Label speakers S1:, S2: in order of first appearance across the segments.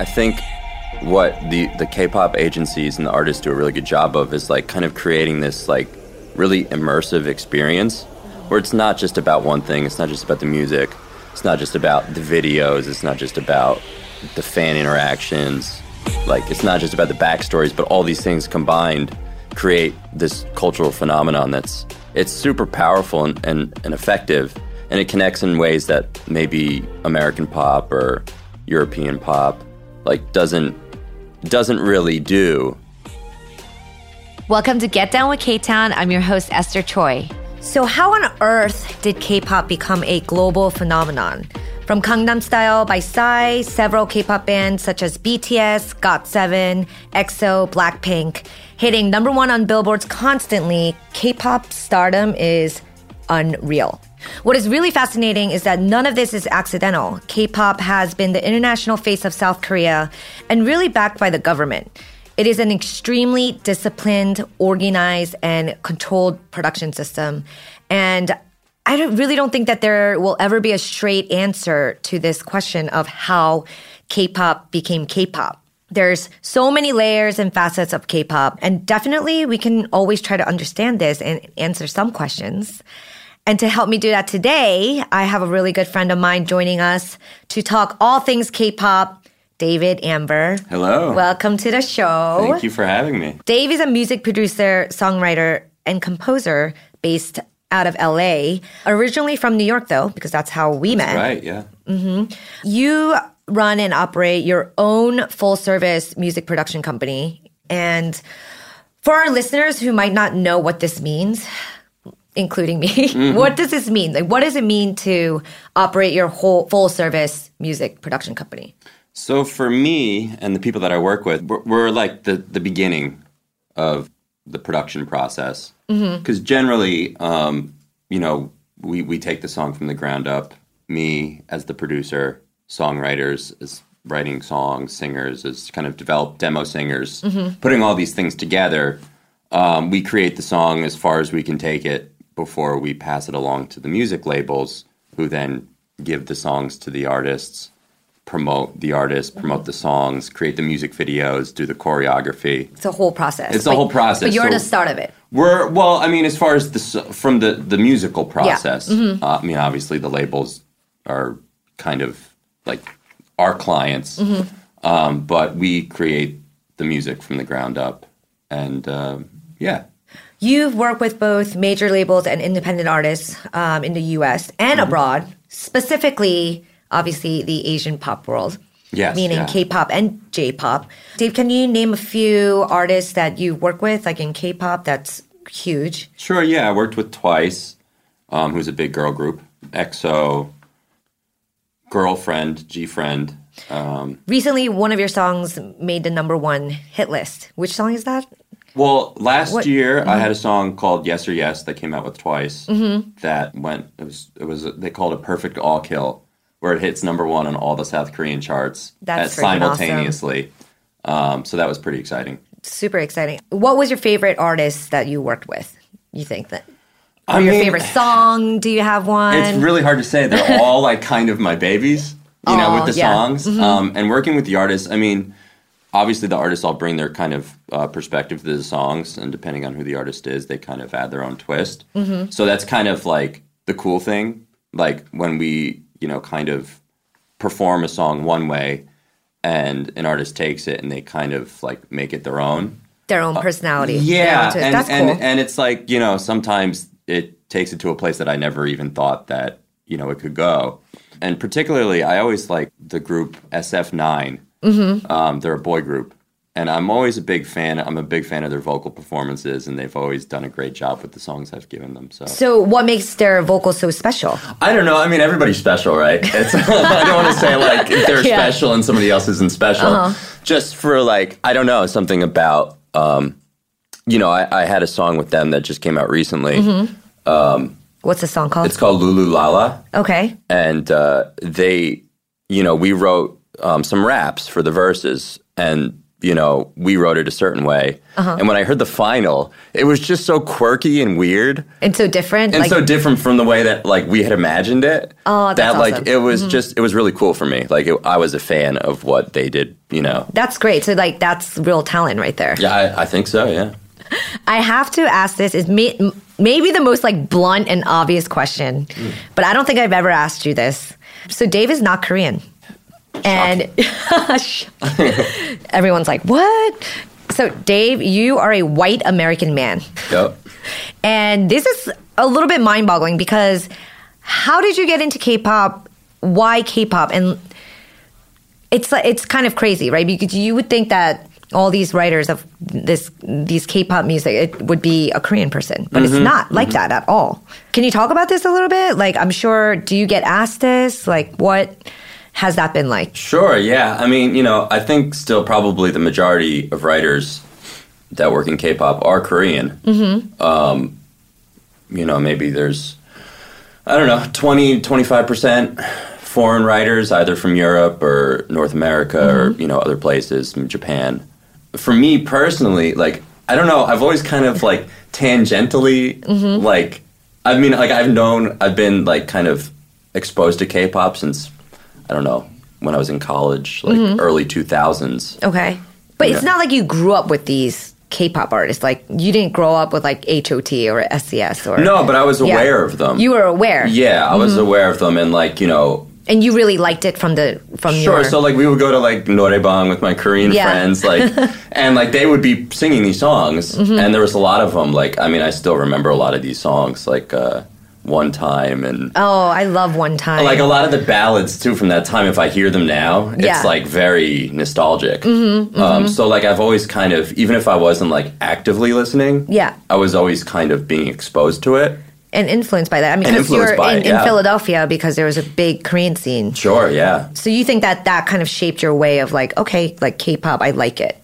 S1: I think what the the K-pop agencies and the artists do a really good job of is like kind of creating this like really immersive experience where it's not just about one thing, it's not just about the music, it's not just about the videos, it's not just about the fan interactions, like it's not just about the backstories, but all these things combined create this cultural phenomenon that's it's super powerful and, and, and effective. And it connects in ways that maybe American pop or European pop like doesn't doesn't really do.
S2: Welcome to Get Down with K Town. I'm your host Esther Choi. So, how on earth did K-pop become a global phenomenon? From Gangnam Style by Psy, several K-pop bands such as BTS, GOT7, EXO, Blackpink, hitting number one on billboards constantly, K-pop stardom is unreal. What is really fascinating is that none of this is accidental. K pop has been the international face of South Korea and really backed by the government. It is an extremely disciplined, organized, and controlled production system. And I don't, really don't think that there will ever be a straight answer to this question of how K pop became K pop. There's so many layers and facets of K pop, and definitely we can always try to understand this and answer some questions. And to help me do that today, I have a really good friend of mine joining us to talk all things K-pop, David Amber.
S1: Hello.
S2: Welcome to the show.
S1: Thank you for having me.
S2: Dave is a music producer, songwriter, and composer based out of LA. Originally from New York though, because that's how we
S1: That's
S2: met.
S1: right, yeah.
S2: Mm-hmm. You run and operate your own full service music production company. And for our listeners who might not know what this means, including me,
S1: Mm-hmm.
S2: what does this mean? Like, what does it mean to operate your whole full service music production company?
S1: So for me and the people that I work with, we're, we're like the, the beginning of the production process. Because generally, um, you know, we, we take the song from the ground up. Me as the producer, songwriters as writing songs, singers as kind of developed demo singers,
S2: Mhm.
S1: putting all these things together. Um, we create the song as far as we can take it before we pass it along to the music labels, who then give the songs to the artists, promote the artists, promote the songs, create the music videos, do the choreography.
S2: It's a whole process.
S1: It's a whole process.
S2: But you're
S1: So-
S2: the start of it.
S1: We're well, I mean, as far as the from the the musical process,
S2: Mhm.
S1: uh, I mean, obviously the labels are kind of like our clients,
S2: Mhm.
S1: um, but we create the music from the ground up, and um yeah,
S2: You've worked with both major labels and independent artists um, in the US and
S1: Mm-hmm.
S2: abroad, specifically, obviously, the Asian pop world.
S1: Yes,
S2: Meaning
S1: yeah.
S2: K pop and J pop. Dave, can you name a few artists that you work with, like in K pop, that's huge?
S1: Sure, yeah. I worked with Twice, um, who's a big girl group. EXO, Girlfriend, G Friend. Um,
S2: Recently, one of your songs made the number one hit list. Which song is that?
S1: Well, last
S2: What-
S1: year I had a song called "Yes or Yes" that came out with Twice. That went. It was. It was. They called it "Perfect All Kill," where it hits number one on all the South Korean charts
S2: That's
S1: at-
S2: freaking awesome.
S1: simultaneously. Um, so that was pretty exciting.
S2: Super exciting. What was your favorite artist that you worked with? You think that? Or
S1: I
S2: your
S1: mean,
S2: favorite song? Do you have one?
S1: It's really hard to say. They're all like kind of my babies, you know, with the
S2: yeah.
S1: songs. Um, and working with the artists, I mean, obviously the artists all bring their kind of uh, perspective to the songs, and depending on who the artist is, they kind of add their own twist. So that's kind of like the cool thing. Like when we, you know, kind of perform a song one way, and an artist takes it and they kind of like make it their own.
S2: their own personality.
S1: Yeah,
S2: onto
S1: and,
S2: that's
S1: and,
S2: cool.
S1: and it's like you know sometimes it takes it to a place that I never even thought that you know it could go. And particularly, I always like the group SF9. Mm-hmm. Um, they're a boy group, and I'm always a big fan. I'm a big fan of their vocal performances, and they've always done a great job with the songs I've given them. So
S2: so, what makes their vocals so special?
S1: I don't know. I mean, everybody's special, right? It's, I don't want to say like they're
S2: Yeah.
S1: special and somebody else isn't special. Just for like, I don't know, something about, um, you know, I, I had a song with them that just came out recently.
S2: What's the song called?
S1: It's called Lulu Lala,
S2: okay.
S1: and uh, they, you know, we wrote um, some raps for the verses, and you know, we wrote it a certain way.
S2: Uh-huh.
S1: And when I heard the final, it was just so quirky and weird.
S2: And so different.
S1: and
S2: like,
S1: so different from the way that like we had imagined it.
S2: Oh, that's
S1: that like
S2: awesome.
S1: it was just it was really cool for me. Like it, I was a fan of what they did. You know.
S2: that's great. So, like, that's real talent right there.
S1: Yeah, I, I think so. Yeah.
S2: I have to ask this is may, maybe the most like blunt and obvious question,
S1: Hmm.
S2: but I don't think I've ever asked you this. So Dave is not Korean, and everyone's like, "What?" So Dave, you are a white American man,
S1: Yep.
S2: and this is a little bit mind-boggling because how did you get into K-pop? Why K-pop? And it's it's kind of crazy, right? Because you would think that all these writers of this these K-pop music it would be a Korean person, but
S1: Mm-hmm.
S2: it's not like that at all. Can you talk about this a little bit? Like, I'm sure. Do you get asked this? Like, what has that been like?
S1: Sure. Yeah. I mean, you know, I think still probably the majority of writers that work in K-pop are Korean. Mm-hmm. Um, you know, maybe there's I don't know 20, 25 percent foreign writers, either from Europe or North America or you know other places, from Japan. For me personally, like I don't know, I've always kind of like tangentially like I mean like I've known I've been like kind of exposed to K-pop since I don't know when I was in college, like early 2000s.
S2: Okay, but it's not like you grew up with these K-pop artists. Like, you didn't grow up with like HOT or SES or
S1: No, but I was
S2: Yeah.
S1: aware of them.
S2: You were aware,
S1: yeah, I was aware of them and like, you know,
S2: and you really liked it from the from
S1: Sure.
S2: your.
S1: So like we would go to like Noraebang with my Korean
S2: Yeah.
S1: friends, like, and like they would be singing these songs,
S2: Mm-hmm.
S1: and there was a lot of them. Like, I mean, I still remember a lot of these songs, like uh, "One Time" and
S2: oh, I love one time.
S1: like a lot of the ballads too from that time. If I hear them now, it's
S2: Yeah. Mm-hmm,
S1: like very nostalgic. Um, so like I've always kind of, even if I wasn't like actively listening,
S2: Yeah.
S1: I was always kind of being exposed to it.
S2: and influenced by that. I mean, because you're in,
S1: it,
S2: in. Philadelphia because there was a big Korean scene.
S1: Sure. Yeah.
S2: So you think that that kind of shaped your way of like, okay, like K-pop, I like it,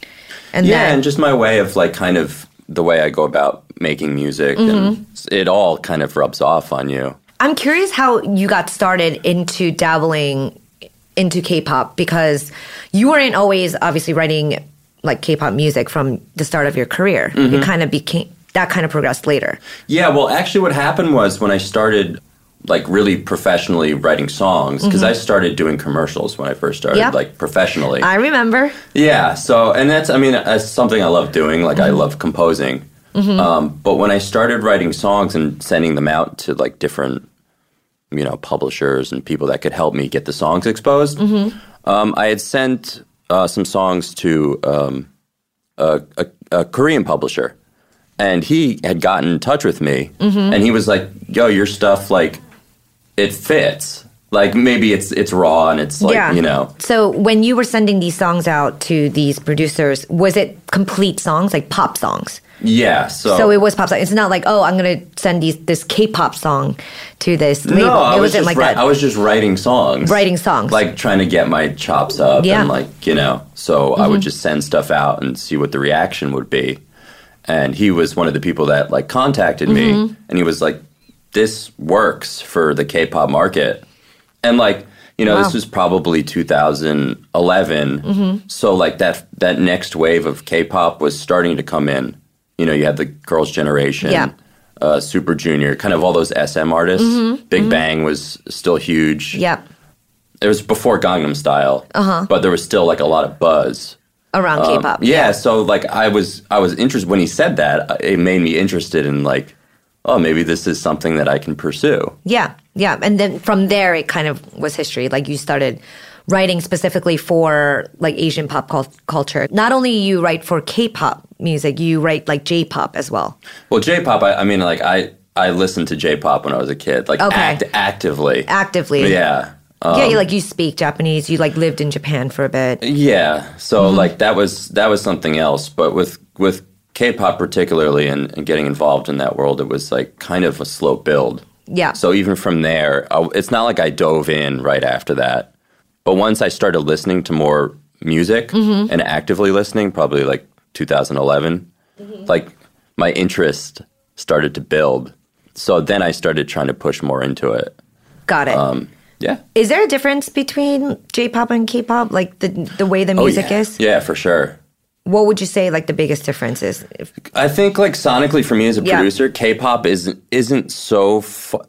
S2: and
S1: yeah,
S2: then
S1: and just my way of like kind of the way I go about making music,
S2: Mm-hmm.
S1: it all kind of rubs off on you.
S2: I'm curious how you got started into dabbling into K-pop because you weren't always obviously writing like K-pop music from the start of your career.
S1: Mm-hmm.
S2: It kind of became that kind of progressed later.
S1: Yeah, well, actually, what happened was when I started like really professionally writing songs because I started doing commercials when I first started,
S2: Yep.
S1: like professionally.
S2: I remember.
S1: Yeah. So, and that's, I mean, that's something I love doing. Like, I love composing. Um, but when I started writing songs and sending them out to like different, you know, publishers and people that could help me get the songs exposed, um, I had sent uh, some songs to um, a, a, a Korean publisher. and he had gotten in touch with me,
S2: Mm-hmm.
S1: and he was like, "Yo, your stuff like it fits. Like maybe it's it's raw and it's like
S2: yeah.
S1: you know."
S2: So when you were sending these songs out to these producers, was it complete songs, like pop songs?
S1: Yeah, so,
S2: So it was pop songs. It's not like, oh, I'm gonna send these this K-pop song to this label.
S1: no, I
S2: it
S1: was
S2: wasn't
S1: just
S2: like that.
S1: I was just writing songs,
S2: Writing songs.
S1: like trying to get my chops up,
S2: Yeah. Mm-hmm.
S1: and like you know. So I would just send stuff out and see what the reaction would be. And he was one of the people that like contacted me,
S2: Mm-hmm.
S1: and he was like, "This works for the K-pop market," and like. You know,
S2: Wow.
S1: this was probably 2011.
S2: Mm-hmm.
S1: So like that that next wave of K-pop was starting to come in. You know, you had the Girls' Generation,
S2: Yeah.
S1: uh, Super Junior, kind of all those SM artists.
S2: Mm-hmm.
S1: Big Bang was still huge.
S2: yep.
S1: It was before Gangnam Style, uh-huh. but there was still like a lot of buzz.
S2: Around
S1: Um,
S2: K-pop.
S1: yeah, so like I was I was interested when he said that. uh, It made me interested in like, oh, maybe this is something that I can pursue.
S2: Yeah, yeah. And then from there, it kind of was history. Like you started writing specifically for like Asian pop cul- culture. Not only you write for K-pop music, you write like J-pop as well.
S1: Well, J-pop, I, I mean, like I I listened to J-pop when I was a kid, like
S2: Okay.
S1: act, actively,
S2: Actively.
S1: Yeah. Um,
S2: yeah, you like you speak Japanese. You like lived in Japan for a bit.
S1: Yeah. So
S2: Mm-hmm.
S1: like that was that was something else. But with with K-pop particularly and, and getting involved in that world, it was like kind of a slow build.
S2: Yeah.
S1: So even from there, I, it's not like I dove in right after that. But once I started listening to more music
S2: Mm-hmm.
S1: and actively listening, probably like 2011,
S2: Mm-hmm.
S1: like my interest started to build. So then I started trying to push more into it.
S2: Got it.
S1: Um, yeah.
S2: Is there a difference between J-pop and K-pop? Like the the way the music
S1: oh, yeah.
S2: is?
S1: Yeah, for sure.
S2: What would you say like the biggest difference is? If-
S1: I think like sonically for me as a
S2: Yeah.
S1: producer, K-pop isn't isn't so fu-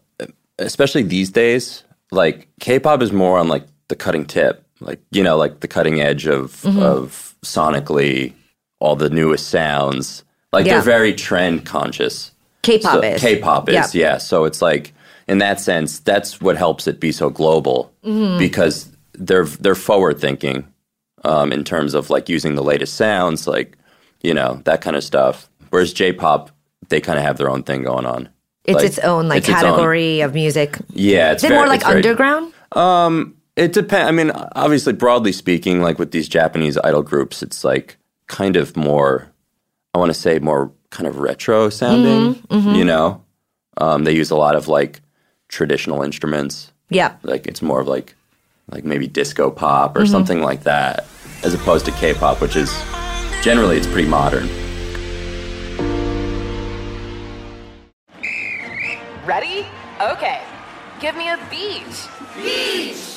S1: especially these days. Like K-pop is more on like the cutting tip, like you know, like the cutting edge of
S2: Mm-hmm.
S1: of sonically all the newest sounds. Like
S2: Yeah.
S1: they're very trend conscious.
S2: K-pop
S1: So-
S2: is.
S1: K-pop is,
S2: Yeah.
S1: yeah. So it's like in that sense, that's what helps it be so global
S2: Mm-hmm.
S1: because they're they're forward thinking um, in terms of like using the latest sounds, like you know that kind of stuff. Whereas J-pop, they kind of have their own thing going on.
S2: It's
S1: Like,
S2: its own like
S1: it's its own-
S2: category of music.
S1: Yeah, it's
S2: Is it
S1: very-
S2: more like
S1: it's very-
S2: underground?
S1: It depends. I mean, obviously, broadly speaking, like with these Japanese idol groups, it's like kind of more. I want to say more kind of retro sounding.
S2: Mm-hmm,
S1: You know, um, they use a lot of like traditional instruments.
S2: Yeah.
S1: like it's more of like like maybe disco pop
S2: Mm-hmm.
S1: or something like that as opposed to k-pop which is generally it's pretty modern
S3: Ready? Okay. Give me a beach.
S4: Beach.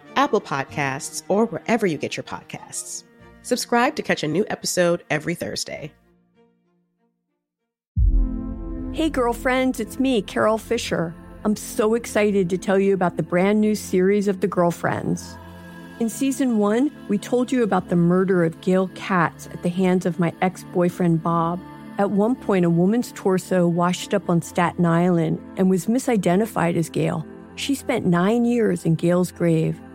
S5: Apple Podcasts, or wherever you get your podcasts. Subscribe to catch a new episode every Thursday.
S6: Hey, girlfriends, it's me, Carol Fisher. I'm so excited to tell you about the brand new series of The Girlfriends. In season one, we told you about the murder of Gail Katz at the hands of my ex boyfriend Bob. At one point, a woman's torso washed up on Staten Island and was misidentified as Gail. She spent nine years in Gail's grave,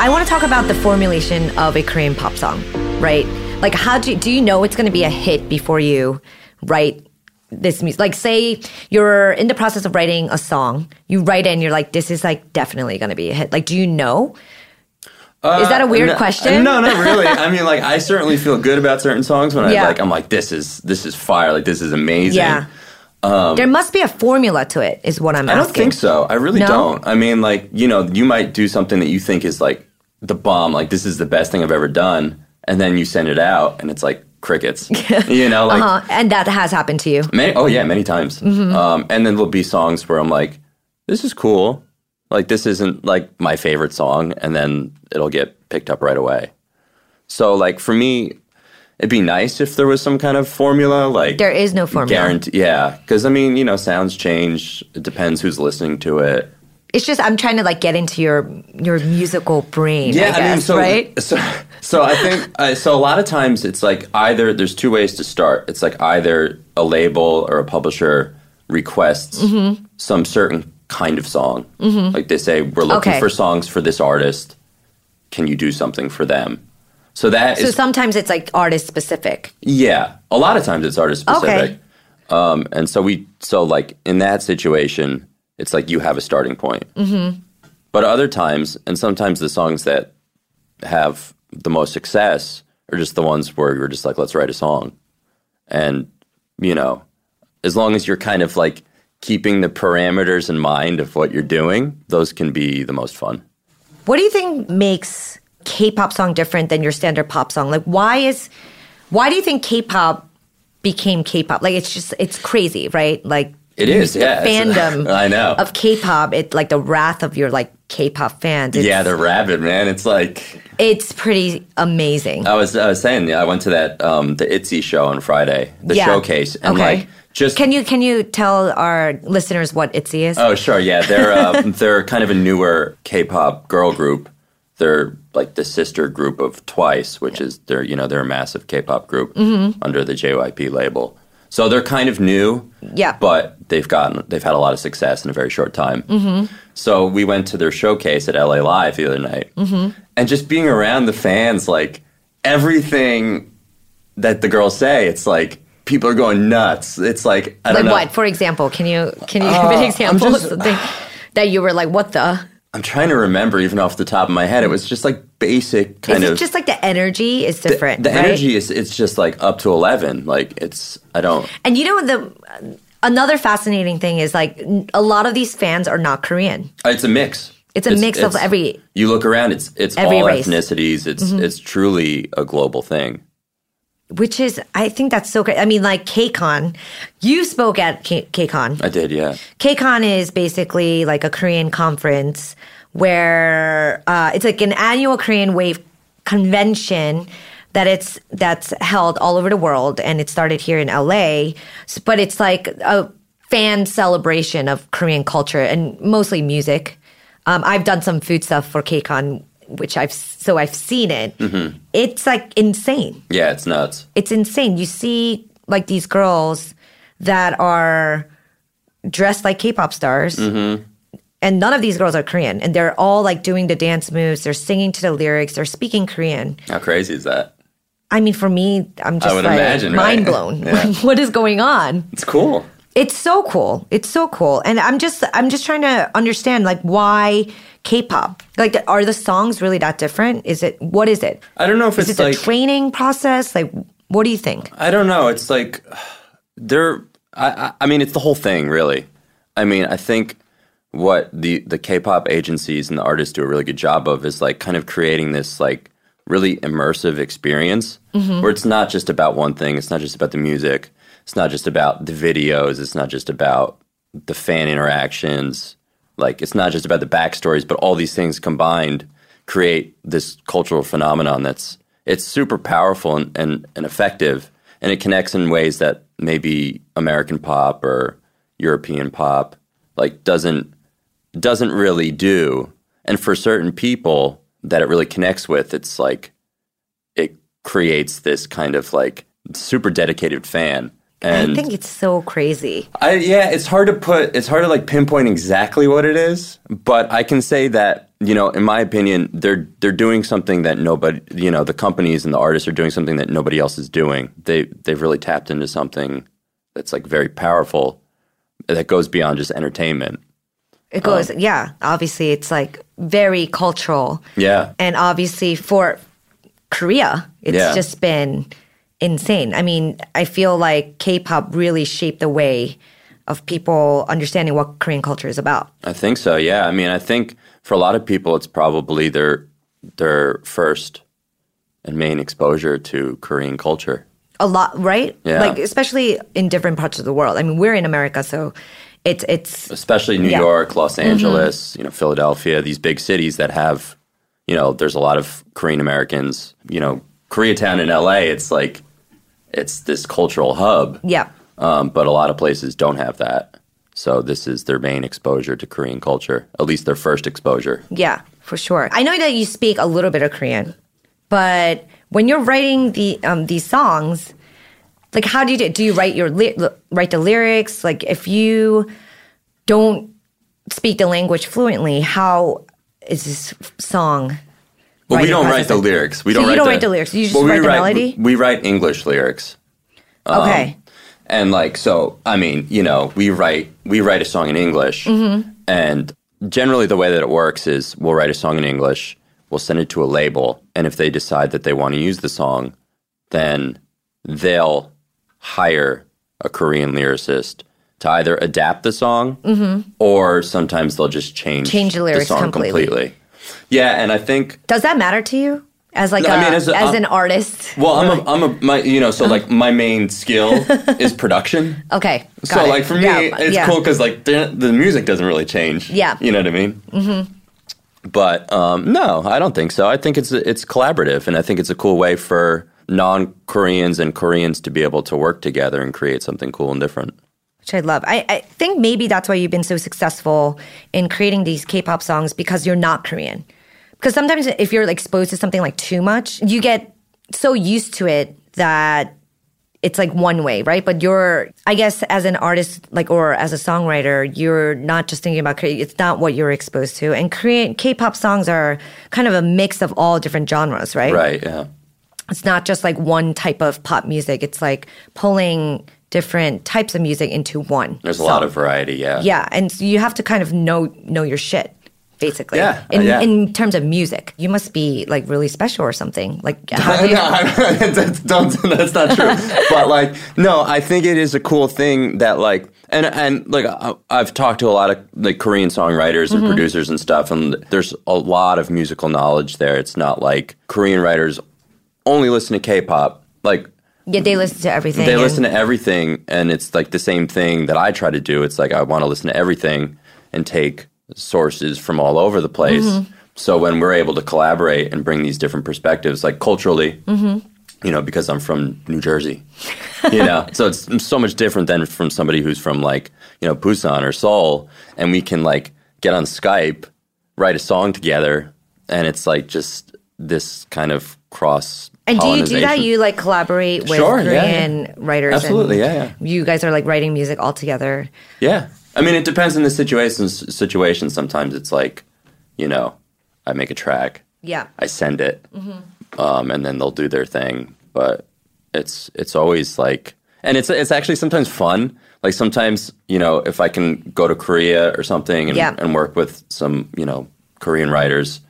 S2: I want to talk about the formulation of a Korean pop song, right? Like, how do you, do you know it's going to be a hit before you write this music? Like, say you're in the process of writing a song, you write it and you're like, this is like definitely going to be a hit. Like, do you know?
S1: Uh,
S2: is that a weird
S1: no,
S2: question?
S1: No, not really. I mean, like, I certainly feel good about certain songs when
S2: Yeah.
S1: I like. I'm like, this is this is fire. Like, this is amazing.
S2: Yeah.
S1: Um,
S2: there must be a formula to it, is what I'm
S1: I
S2: asking.
S1: don't think so. I really
S2: No?
S1: don't. I mean, like, you know, you might do something that you think is like the bomb, like this is the best thing I've ever done, and then you send it out and it's like crickets. you know, like
S2: uh-huh. And that has happened to you.
S1: many, oh yeah, many times.
S2: Mhm.
S1: Um, and then there'll be songs where I'm like, this is cool. Like this isn't like my favorite song, and then it'll get picked up right away. So like for me, it'd be nice if there was some kind of formula, like
S2: There is no formula.
S1: Guarantee, yeah, because I mean, you know, sounds change. It depends who's listening to it.
S2: It's just I'm trying to like get into your your musical brain.
S1: Yeah,
S2: I, guess,
S1: mean, so
S2: right?
S1: so so I think uh, so. A lot of times, it's like either there's two ways to start. It's like either a label or a publisher requests
S2: Mhm.
S1: some certain kind of song.
S2: Mhm.
S1: Like they say, we're looking
S2: Okay.
S1: for songs for this artist. Can you do something for them? So that
S2: So sometimes it's like artist specific.
S1: yeah. A lot of times it's artist specific.
S2: Okay.
S1: Um, and so we so like in that situation, it's like you have a starting point.
S2: Mm-hmm.
S1: But other times, and sometimes the songs that have the most success are just the ones where you're just like, let's write a song. And, you know, as long as you're kind of like keeping the parameters in mind of what you're doing, those can be the most fun.
S2: What do you think makes K-pop song different than your standard pop song? Like why is why do you think K-pop became K-pop? Like it's just it's crazy, right? Like
S1: It is,
S2: the
S1: yeah.
S2: fandom
S1: I know.
S2: of K-pop, It's like the wrath of your like K-pop fans. It's,
S1: yeah, they're rabid, man. It's like
S2: it's pretty amazing.
S1: I was, I was saying, yeah, I went to that um, the ITZY show on Friday, the
S2: Yeah.
S1: showcase, and
S2: Okay.
S1: like just
S2: Can you can you tell our listeners what ITZY is?
S1: oh sure, yeah, they're uh, they're kind of a newer K-pop girl group. They're like the sister group of Twice, which is they're you know they're a massive K-pop group
S2: Mhm.
S1: under the JYP label. So they're kind of new,
S2: Yeah.
S1: but they've gotten they've had a lot of success in a very short time.
S2: Mm-hmm.
S1: So we went to their showcase at LA Live the other night,
S2: Mm-hmm.
S1: and just being around the fans, like everything that the girls say, it's like people are going nuts. It's like I
S2: Like
S1: don't know.
S2: what? For example, can you can you
S1: Uh,
S2: give an example
S1: just-
S2: of something that you were like, what the?
S1: I'm trying to remember even off the top of my head. It was just like basic kind of
S2: just like the energy is different?
S1: the
S2: right?
S1: energy is it's just like up to eleven. Like it's I don't
S2: And you know the another fascinating thing is like a lot of these fans are not Korean.
S1: It's a mix.
S2: It's a mix of every.
S1: You look around, it's it's
S2: Every
S1: all
S2: race.
S1: ethnicities. It's
S2: Mhm.
S1: it's truly a global thing.
S2: Which is, I think that's so great. I mean, like KCON, you spoke at K- KCON.
S1: I did, yeah.
S2: KCON is basically like a Korean conference where uh, it's like an annual Korean Wave convention that it's that's held all over the world, and it started here in LA. But it's like a fan celebration of Korean culture and mostly music. Um, I've done some food stuff for KCON, which I've so I've seen it.
S1: hmm
S2: It's like insane
S1: Yeah, it's nuts.
S2: it's insane. You see like these girls that are dressed like K-pop stars
S1: hmm
S2: and none of these girls are Korean and they're all like doing the dance moves, they're singing to the lyrics, they're speaking Korean.
S1: How crazy is that?
S2: I mean for me, I'm just like
S1: imagine, right?
S2: mind blown.
S1: Yeah.
S2: What is going on?
S1: It's cool.
S2: It's so cool. It's so cool. And I'm just I'm just trying to understand like why K-pop? Like are the songs really that different? Is it what is it?
S1: I don't know if
S2: Is
S1: it's
S2: it
S1: like
S2: a training process? Like what do you think?
S1: I don't know. It's like they're. I, I- I mean, it's the whole thing, really. I mean, I think what the the K-pop agencies and the artists do a really good job of is like kind of creating this like really immersive experience
S7: Mhm.
S1: where it's not just about one thing. It's not just about the music. It's not just about the videos. It's not just about the fan interactions. Like it's not just about the backstories, but all these things combined create this cultural phenomenon that's it's super powerful and, and, and effective and it connects in ways that maybe American pop or European pop like doesn't doesn't really do. And for certain people that it really connects with, it's like it creates this kind of like super dedicated fan. And
S2: I think it's so crazy.
S1: I yeah, it's hard to put it's hard to like pinpoint exactly what it is, but I can say that, you know, in my opinion, they're they're doing something that nobody, you know, the companies and the artists are doing something that nobody else is doing. They they've really tapped into something that's like very powerful that goes beyond just entertainment.
S2: It goes, um, yeah. Obviously, it's like very cultural,
S1: Yeah.
S2: and obviously for Korea, it's
S1: Yeah.
S2: just been insane. I mean, I feel like K-pop really shaped the way of people understanding what Korean culture is about.
S1: I think so. Yeah. I mean, I think for a lot of people, it's probably their their first and main exposure to Korean culture.
S2: A lot, right?
S1: Yeah.
S2: Like especially in different parts of the world. I mean, we're in America, so it's it's
S1: especially New
S2: Yeah.
S1: York, Los
S2: Mhm.
S1: Angeles, you know, Philadelphia, these big cities that have, you know, there's a lot of Korean Americans. You know, Koreatown in LA, it's like it's this cultural hub.
S2: yeah.
S1: Um, but a lot of places don't have that. So this is their main exposure to Korean culture, at least their first exposure.
S2: Yeah, for sure. I know that you speak a little bit of Korean, but when you're writing the um, these songs, like how do you do? Do you write your write the lyrics? Like if you don't speak the language fluently, how is this song?
S1: Well, we don't write the lyrics. We don't
S2: you
S1: write
S2: don't
S1: the,
S2: write the lyrics. You just
S1: Well, we
S2: write the melody?
S1: We, we write English lyrics. Um,
S2: Okay.
S1: And like so, I mean, you know, we write we write a song in English,
S2: Mhm.
S1: and generally the way that it works is we'll write a song in English, we'll send it to a label, and if they decide that they want to use the song, then they'll hire a Korean lyricist to either adapt the song
S2: hmm
S1: or sometimes they'll just change
S2: Change the lyrics
S1: song
S2: completely.
S1: Yeah, and I think
S2: Does that matter to you as like
S1: No,
S2: a,
S1: I mean, as
S2: as, an artist?
S1: Well, I'm a, I'm a, my, you know, so like my main skill is production.
S2: Okay.
S1: So
S2: it.
S1: like for me,
S2: Yeah,
S1: it's
S2: yeah.
S1: cool because like the, the music doesn't really change.
S2: Yeah.
S1: You know what I mean?
S2: hmm
S1: But um, no, I don't think so. I think it's it's collaborative, and I think it's a cool way for non Koreans and Koreans to be able to work together and create something cool and different.
S2: which I love. I, I think maybe that's why you've been so successful in creating these K-pop songs because you're not Korean. Because sometimes if you're exposed to something like too much, you get so used to it that it's like one way, right? But you're, I guess, as an artist, like, or as a songwriter, you're not just thinking about. It's not what you're exposed to. And Korean K-pop songs are kind of a mix of all different genres, right?
S1: Right. Yeah.
S2: It's not just like one type of pop music. It's like pulling different types of music into one.
S1: There's a lot of variety. Yeah.
S2: Yeah, and so you have to kind of know know your shit basically.
S1: Yeah,
S2: In,
S1: yeah.
S2: in terms of music, you must be like really special or something. Like, how do you?
S1: no, that's, that's not true. but like, no, I think it is a cool thing that like, and and like, I, I've talked to a lot of like Korean songwriters and
S2: Mhm.
S1: producers and stuff, and there's a lot of musical knowledge there. It's not like Korean writers only listen to K-pop. Like
S2: yeah, they listen to everything.
S1: they listen to everything, and it's like the same thing that I try to do. It's like I want to listen to everything and take sources from all over the place.
S2: Mhm.
S1: So when we're able to collaborate and bring these different perspectives, like culturally,
S2: Mhm.
S1: you know, because I'm from New Jersey, you know, so it's so much different than from somebody who's from like, you know, Busan or Seoul, and we can like get on Skype, write a song together, and it's like just this kind of cross.
S2: And do you do that? You like collaborate with
S1: Sure,
S2: Korean
S1: yeah.
S2: writers?
S1: Absolutely,
S2: and
S1: yeah, yeah.
S2: You guys are like writing music all together.
S1: Yeah. I mean, it depends on the situation. Situation. Sometimes it's like, you know, I make a track,
S2: Yeah.
S1: I send it,
S2: Mhm.
S1: um, and then they'll do their thing. But it's it's always like, and it's it's actually sometimes fun. Like sometimes, you know, if I can go to Korea or something and,
S2: Yeah.
S1: and work with some, you know, Korean writers,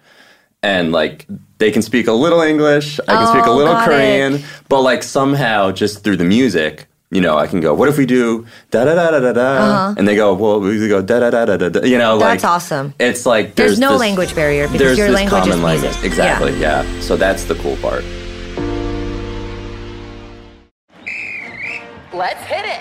S1: and like they can speak a little English, I can speak a
S2: Oh,
S1: little Korean,
S2: it.
S1: but like somehow just through the music, you know, I can go, what if we do da da da da da da,
S2: Uh-huh.
S1: and they go, well, we go da da da da da, da. you know, like
S2: That's awesome.
S1: It's like
S2: There's,
S1: there's,
S2: no
S1: this-
S2: language barrier because
S1: there's
S2: your
S1: this
S2: language is
S1: common
S2: music.
S1: language. Exactly, yeah. So that's the cool part.
S3: Let's hit it.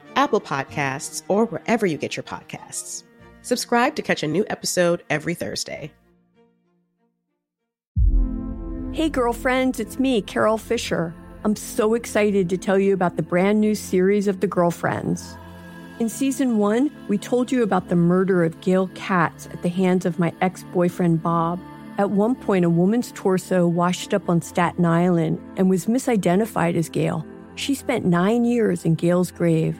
S5: Apple Podcasts, or wherever you get your podcasts. Subscribe to catch a new episode every Thursday.
S6: Hey, girlfriends, it's me, Carol Fisher. I'm so excited to tell you about the brand new series of The Girlfriends. In season one, we told you about the murder of Gail Katz at the hands of my ex boyfriend, Bob. At one point, a woman's torso washed up on Staten Island and was misidentified as Gail. She spent nine years in Gail's grave,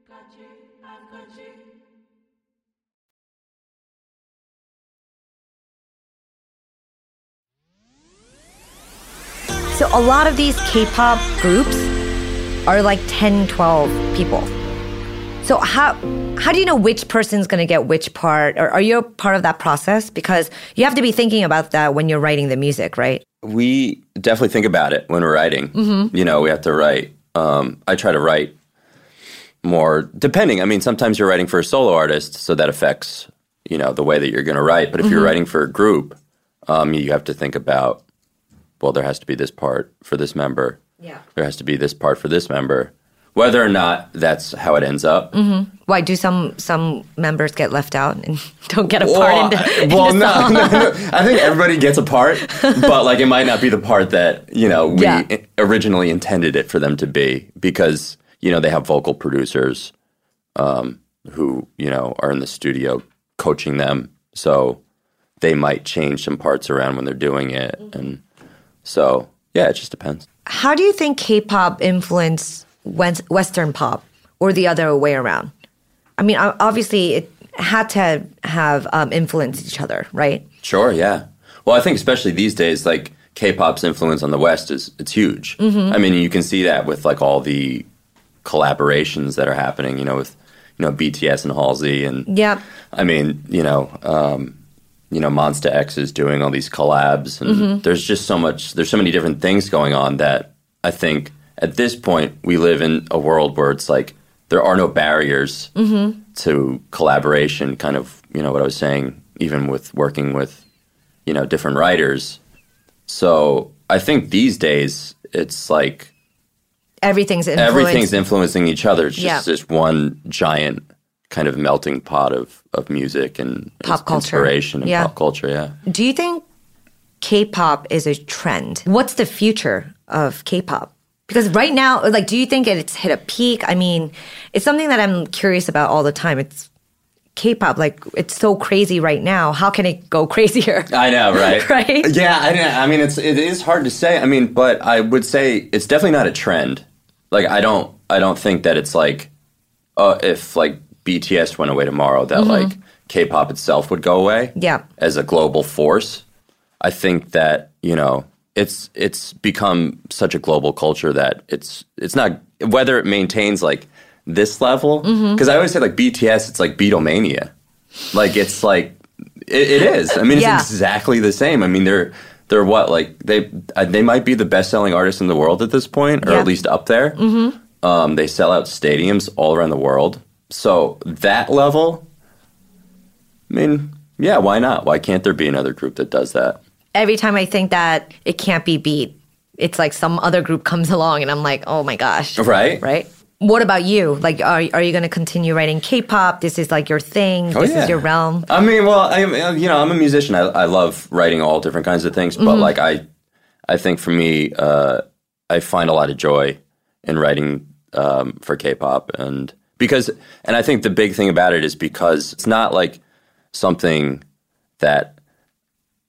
S2: So a lot of these K-pop groups are like 10, 12 people. So how how do you know which person's going to get which part? Or are you a part of that process? Because you have to be thinking about that when you're writing the music, right?
S1: We definitely think about it when we're writing.
S2: Mhm.
S1: You know, we have to write. Um, I try to write more, depending. I mean, sometimes you're writing for a solo artist, so that affects you know the way that you're going to write. But if you're
S2: Mhm.
S1: writing for a group, um, you have to think about well, there has to be this part for this member.
S2: Yeah.
S1: There has to be this part for this member. Whether or not that's how it ends up.
S2: hmm Why do some some members get left out and don't get a part in the, in
S1: well,
S2: the
S1: no, no, no. I think everybody gets a part, but like it might not be the part that you know we
S2: Yeah.
S1: originally intended it for them to be because you know they have vocal producers um, who you know are in the studio coaching them, so they might change some parts around when they're doing it, and so yeah, it just depends.
S2: How do you think K-pop influenced Western pop, or the other way around? I mean, obviously, it had to have um, influenced each other, right?
S1: Sure, yeah. Well, I think especially these days, like K-pop's influence on the West is it's huge.
S2: Mhm.
S1: I mean, you can see that with like all the collaborations that are happening. You know, with you know BTS and Halsey, and
S2: Yeah.
S1: I mean, you know, um, you know, Monsta X is doing all these collabs, and
S2: Mhm.
S1: there's just so much. There's so many different things going on that I think at this point we live in a world where it's like there are no barriers
S2: Mm-hmm.
S1: to collaboration kind of you know what i was saying even with working with you know different writers so i think these days it's like
S2: Everything's influenced.
S1: everything's influencing each other it's just
S2: Yeah.
S1: this one giant kind of melting pot of, of music and
S2: Pop culture.
S1: inspiration and
S2: Yeah.
S1: pop culture yeah
S2: Do you think K-pop is a trend? What's the future of K-pop? Because right now, like, do you think it's hit a peak? I mean, it's something that I'm curious about all the time. It's K-pop, like, it's so crazy right now. How can it go crazier?
S1: I know, right?
S2: Right?
S1: Yeah, I, I mean, it's it is hard to say. I mean, but I would say it's definitely not a trend. Like, I don't, I don't think that it's like, uh, if like BTS went away tomorrow, that
S2: Mhm.
S1: like K-pop itself would go away
S2: Yeah.
S1: as a global force. I think that you know it's it's become such a global culture that it's it's not whether it maintains like this level because I always say like BTS it's like Beatlemania like it's like it, it is I mean
S2: Yeah.
S1: it's exactly the same I mean they're they're what like they uh, they might be the best selling artists in the world at this point or
S2: Yeah.
S1: at least up there
S2: Mm-hmm.
S1: um, they sell out stadiums all around the world so that level I mean yeah why not why can't there be another group that does that
S2: Every time I think that it can't be beat, it's like some other group comes along and I'm like, oh my gosh.
S1: Right.
S2: Right? What about you? Like, are, are you going to continue writing K-pop? This is like your thing.
S1: Oh,
S2: this
S1: yeah.
S2: is your realm.
S1: I mean, well, I you know, I'm a musician. I, I love writing all different kinds of things, but
S2: Mhm.
S1: like I, I think for me, uh, I find a lot of joy in writing um, for K-pop, and because, and I think the big thing about it is because it's not like something that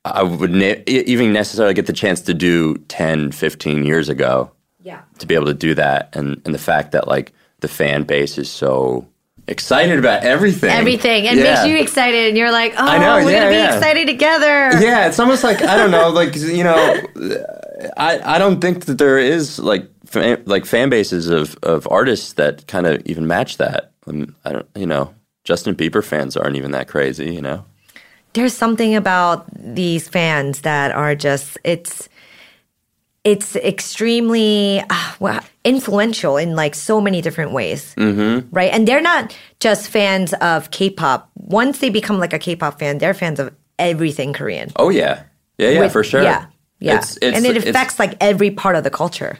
S1: I would ne- even necessarily get the chance to do 10, 15 years ago.
S2: Yeah.
S1: To be able to do that, and and the fact that like the fan base is so excited about everything,
S2: Everything. And
S1: Yeah.
S2: makes you excited. And you're like, oh,
S1: I know, oh,
S2: we're
S1: yeah,
S2: to be
S1: yeah.
S2: excited together.
S1: Yeah, it's almost like I don't know, like you know, I I don't think that there is like fan, like fan bases of of artists that kind of even match that. Um, I don't, you know, Justin Bieber fans aren't even that crazy, you know.
S2: There's something about these fans that are just, it's, it's extremely uh, well, influential in like so many different ways.
S1: Mm-hmm.
S2: right? And they're not just fans of K-pop. Once they become like a K-pop fan, they're fans of everything Korean.
S1: Oh yeah, yeah, yeah,
S2: With-
S1: for sure.
S2: Yeah, yeah.
S1: It's, it's,
S2: and it affects like every part of the culture.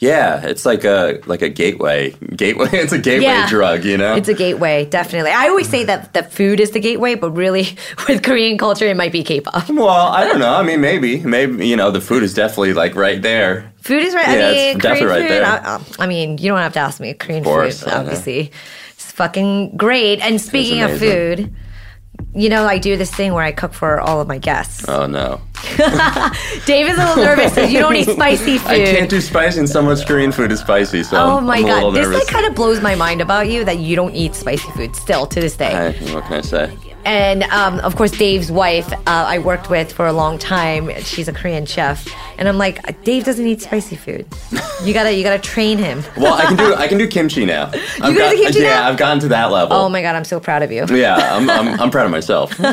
S1: Yeah, it's like a like a gateway. Gateway. It's a gateway
S2: Yeah.
S1: drug. You know.
S2: It's a gateway, definitely. I always say that the food is the gateway, but really, with Korean culture, it might be K-pop.
S1: well, I don't know. I mean, maybe, maybe you know, the food is definitely like right there.
S2: Food is right.
S1: Yeah,
S2: I mean,
S1: it's definitely
S2: Korean
S1: right
S2: food.
S1: there.
S2: I, um, I mean, you don't have to ask me. Korean
S1: course,
S2: food, obviously, it's fucking great. And speaking of food, you know, I do this thing where I cook for all of my guests.
S1: Oh no,
S2: Dave is a little nervous because you don't eat spicy food.
S1: I can't do spicy, and so much Korean food is spicy. So
S2: Oh my
S1: I'm
S2: god, this like kind of blows my mind about you that you don't eat spicy food still to this day.
S1: Hey, what can I say?
S2: And um, of course, Dave's wife, uh, I worked with for a long time. She's a Korean chef, and I'm like, Dave doesn't eat spicy food. You gotta, you gotta train him.
S1: Well, I can do I can do kimchi now. You
S2: can do kimchi
S1: yeah,
S2: now?
S1: I've gotten to that level.
S2: Oh my god, I'm so proud of you.
S1: Yeah, I'm, I'm I'm proud of myself.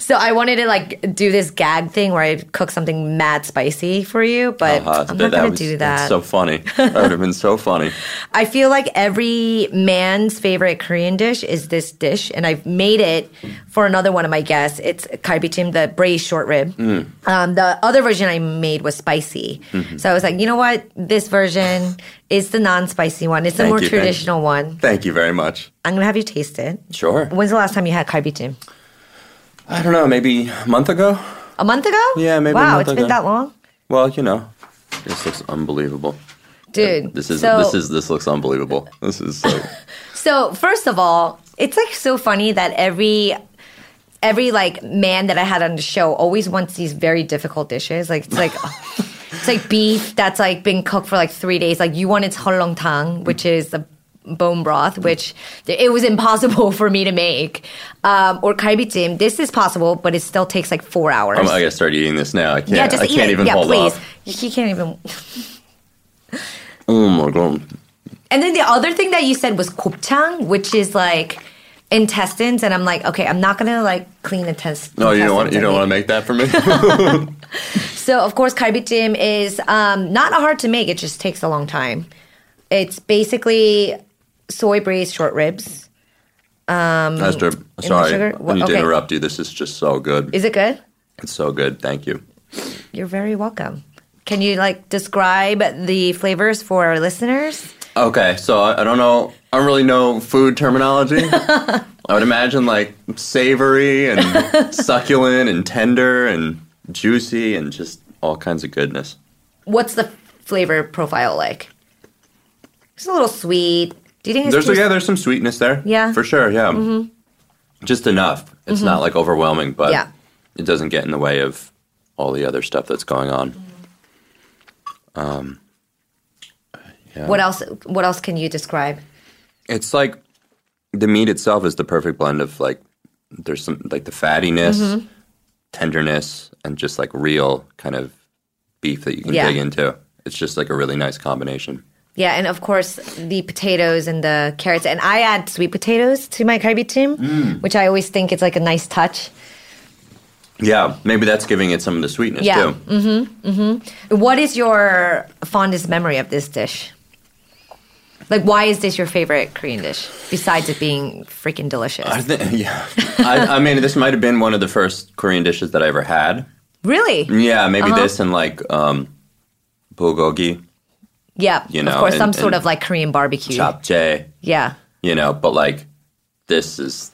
S2: So I wanted to like do this gag thing where I cook something mad spicy for you, but
S1: Uh-huh,
S2: I'm not
S1: that
S2: gonna
S1: was-
S2: do that.
S1: so funny. That would have been so funny.
S2: I feel like every man's favorite Korean dish is this dish, and I've made it for another one of my guests. It's kalbichim, the braised short rib.
S1: Mm.
S2: Um, the other version I made was spicy,
S1: Mhm.
S2: so I was like, you know what, this version is the non-spicy one. It's the
S1: Thank
S2: more
S1: you, thank
S2: traditional one.
S1: Thank you very much.
S2: I'm gonna have you taste it.
S1: Sure.
S2: When's the last time you had kalbichim?
S1: I don't know, maybe a month ago.
S2: A month ago?
S1: Yeah, maybe a
S2: Wow,
S1: month
S2: it's been
S1: ago.
S2: that long,
S1: Well, you know, this looks unbelievable.
S2: dude.
S1: This is
S2: so,
S1: this is this looks unbelievable. This is so.
S2: So first of all, it's like so funny that every every like man that I had on the show always wants these very difficult dishes. Like it's like it's like beef that's like been cooked for like three days. Like you wanted halong tang, which is the bone broth, which it was impossible for me to make. Um, or kalbichim. This is possible, but it still takes like four hours.
S1: I'm, I gotta start eating this now. I can't.
S2: yeah, just
S1: I
S2: eat
S1: can't
S2: it.
S1: even
S2: yeah,
S1: hold
S2: please.
S1: off.
S2: You can't even.
S1: Oh my god.
S2: And then the other thing that you said was kopchang, which is like intestines. And I'm like, okay, I'm not gonna like clean intestines.
S1: No, you don't want. You don't want to
S2: make-
S1: that for me.
S2: So of course, kalbichim is um, not hard to make. It just takes a long time. It's basically soy braised short ribs. Um,
S1: Esther, sorry,
S2: sugar?
S1: I need to interrupt you. This is just so good.
S2: Is it good?
S1: It's so good. Thank you.
S2: You're very welcome. Can you like describe the flavors for our listeners?
S1: Okay, so I, I don't know. I don't really know food terminology. I would imagine like savory and succulent and tender and juicy and just all kinds of goodness.
S2: What's the flavor profile like? It's a little sweet. Do you think it's
S1: There's
S2: too
S1: yeah, there's some sweetness there.
S2: Yeah.
S1: for sure. Yeah,
S2: Mhm.
S1: just enough. It's
S2: Mhm.
S1: not like overwhelming, but
S2: Yeah.
S1: it doesn't get in the way of all the other stuff that's going on. Um, yeah.
S2: What else? What else can you describe?
S1: It's like the meat itself is the perfect blend of like there's some like the fattiness,
S2: Mhm.
S1: tenderness, and just like real kind of beef that you can
S2: Yeah.
S1: dig into. It's just like a really nice combination.
S2: Yeah, and of course the potatoes and the carrots, and I add sweet potatoes to my kalbichim,
S1: Mm.
S2: which I always think is like a nice touch.
S1: Yeah, maybe that's giving it some of the sweetness
S2: yeah.
S1: too.
S2: Mm-hmm. Mm-hmm. What is your fondest memory of this dish? Like, why is this your favorite Korean dish besides it being freaking delicious?
S1: I think yeah. I, I mean, this might have been one of the first Korean dishes that I ever had.
S2: really?
S1: Yeah, maybe
S2: Uh-huh.
S1: this and like um, bulgogi,
S2: Yeah.
S1: You know, of
S2: course,
S1: and-
S2: some sort of like Korean barbecue.
S1: japchae.
S2: Yeah.
S1: you know, but like this is,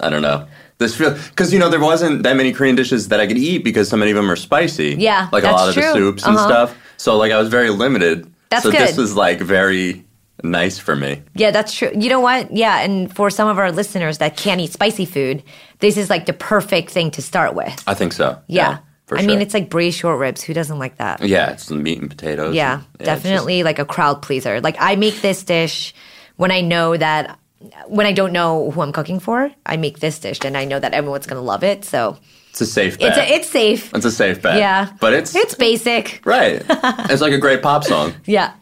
S1: I don't know. This feel because you know there wasn't that many Korean dishes that I could eat because so many of them are spicy.
S2: Yeah,
S1: like a lot of
S2: true.
S1: the soups and
S2: Uh-huh.
S1: stuff. So like I was very limited.
S2: That's
S1: so this
S2: good.
S1: was like very nice for me.
S2: Yeah, that's true. You know what? Yeah, and for some of our listeners that can't eat spicy food, this is like the perfect thing to start with.
S1: I think so.
S2: Yeah.
S1: for
S2: I
S1: sure.
S2: mean, it's like braised short ribs. Who doesn't like that?
S1: yeah, it's the meat and potatoes.
S2: Yeah,
S1: and- it's
S2: definitely like a crowd pleaser. Like I make this dish when I know that when I don't know who I'm cooking for, I make this dish and I know that everyone's gonna love it. So
S1: just- it's a safe bet.
S2: it's a, it's safe.
S1: It's a safe bet.
S2: Yeah,
S1: but it's
S2: it's basic.
S1: right. it's like a great pop song.
S2: Yeah.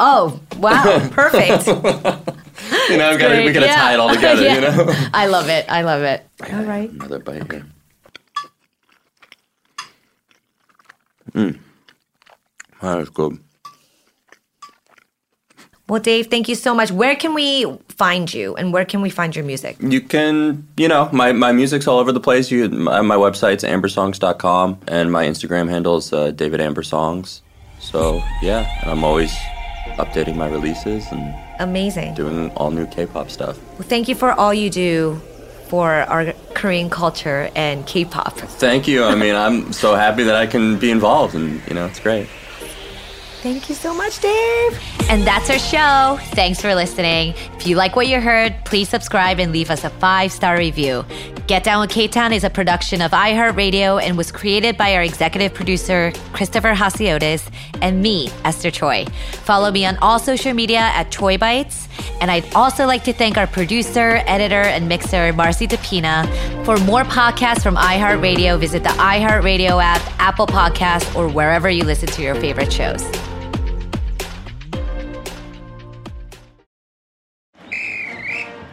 S2: Oh wow, perfect.
S1: You know, we gotta, we gotta
S2: Yeah.
S1: tie it all together.
S2: Yeah.
S1: You know.
S2: I love it. I love it. All right.
S1: Another bite here. Mm. That is good.
S2: Well, Dave, thank you so much. Where can we find you, and where can we find your music?
S1: You can, you know, my, my music's all over the place. You, my, my website's ambersongs.com, and my Instagram handle is uh, David Amber Songs. So yeah, and I'm always updating my releases and
S2: Amazing.
S1: doing all new K-pop stuff.
S2: Well, thank you for all you do for our Korean culture and K-pop.
S1: Thank you. I mean, I'm so happy that I can be involved, and you know, it's great.
S2: Thank you so much, Dave. And that's our show. Thanks for listening. If you like what you heard, please subscribe and leave us a five star review. Get Down with K Town is a production of iHeartRadio and was created by our executive producer, Christopher Hasiotis, and me, Esther Choi. Follow me on all social media at Choi Bites. And I'd also like to thank our producer, editor, and mixer, Marcy DePina. For more podcasts from iHeartRadio, visit the iHeartRadio app, Apple Podcasts, or wherever you listen to your favorite shows.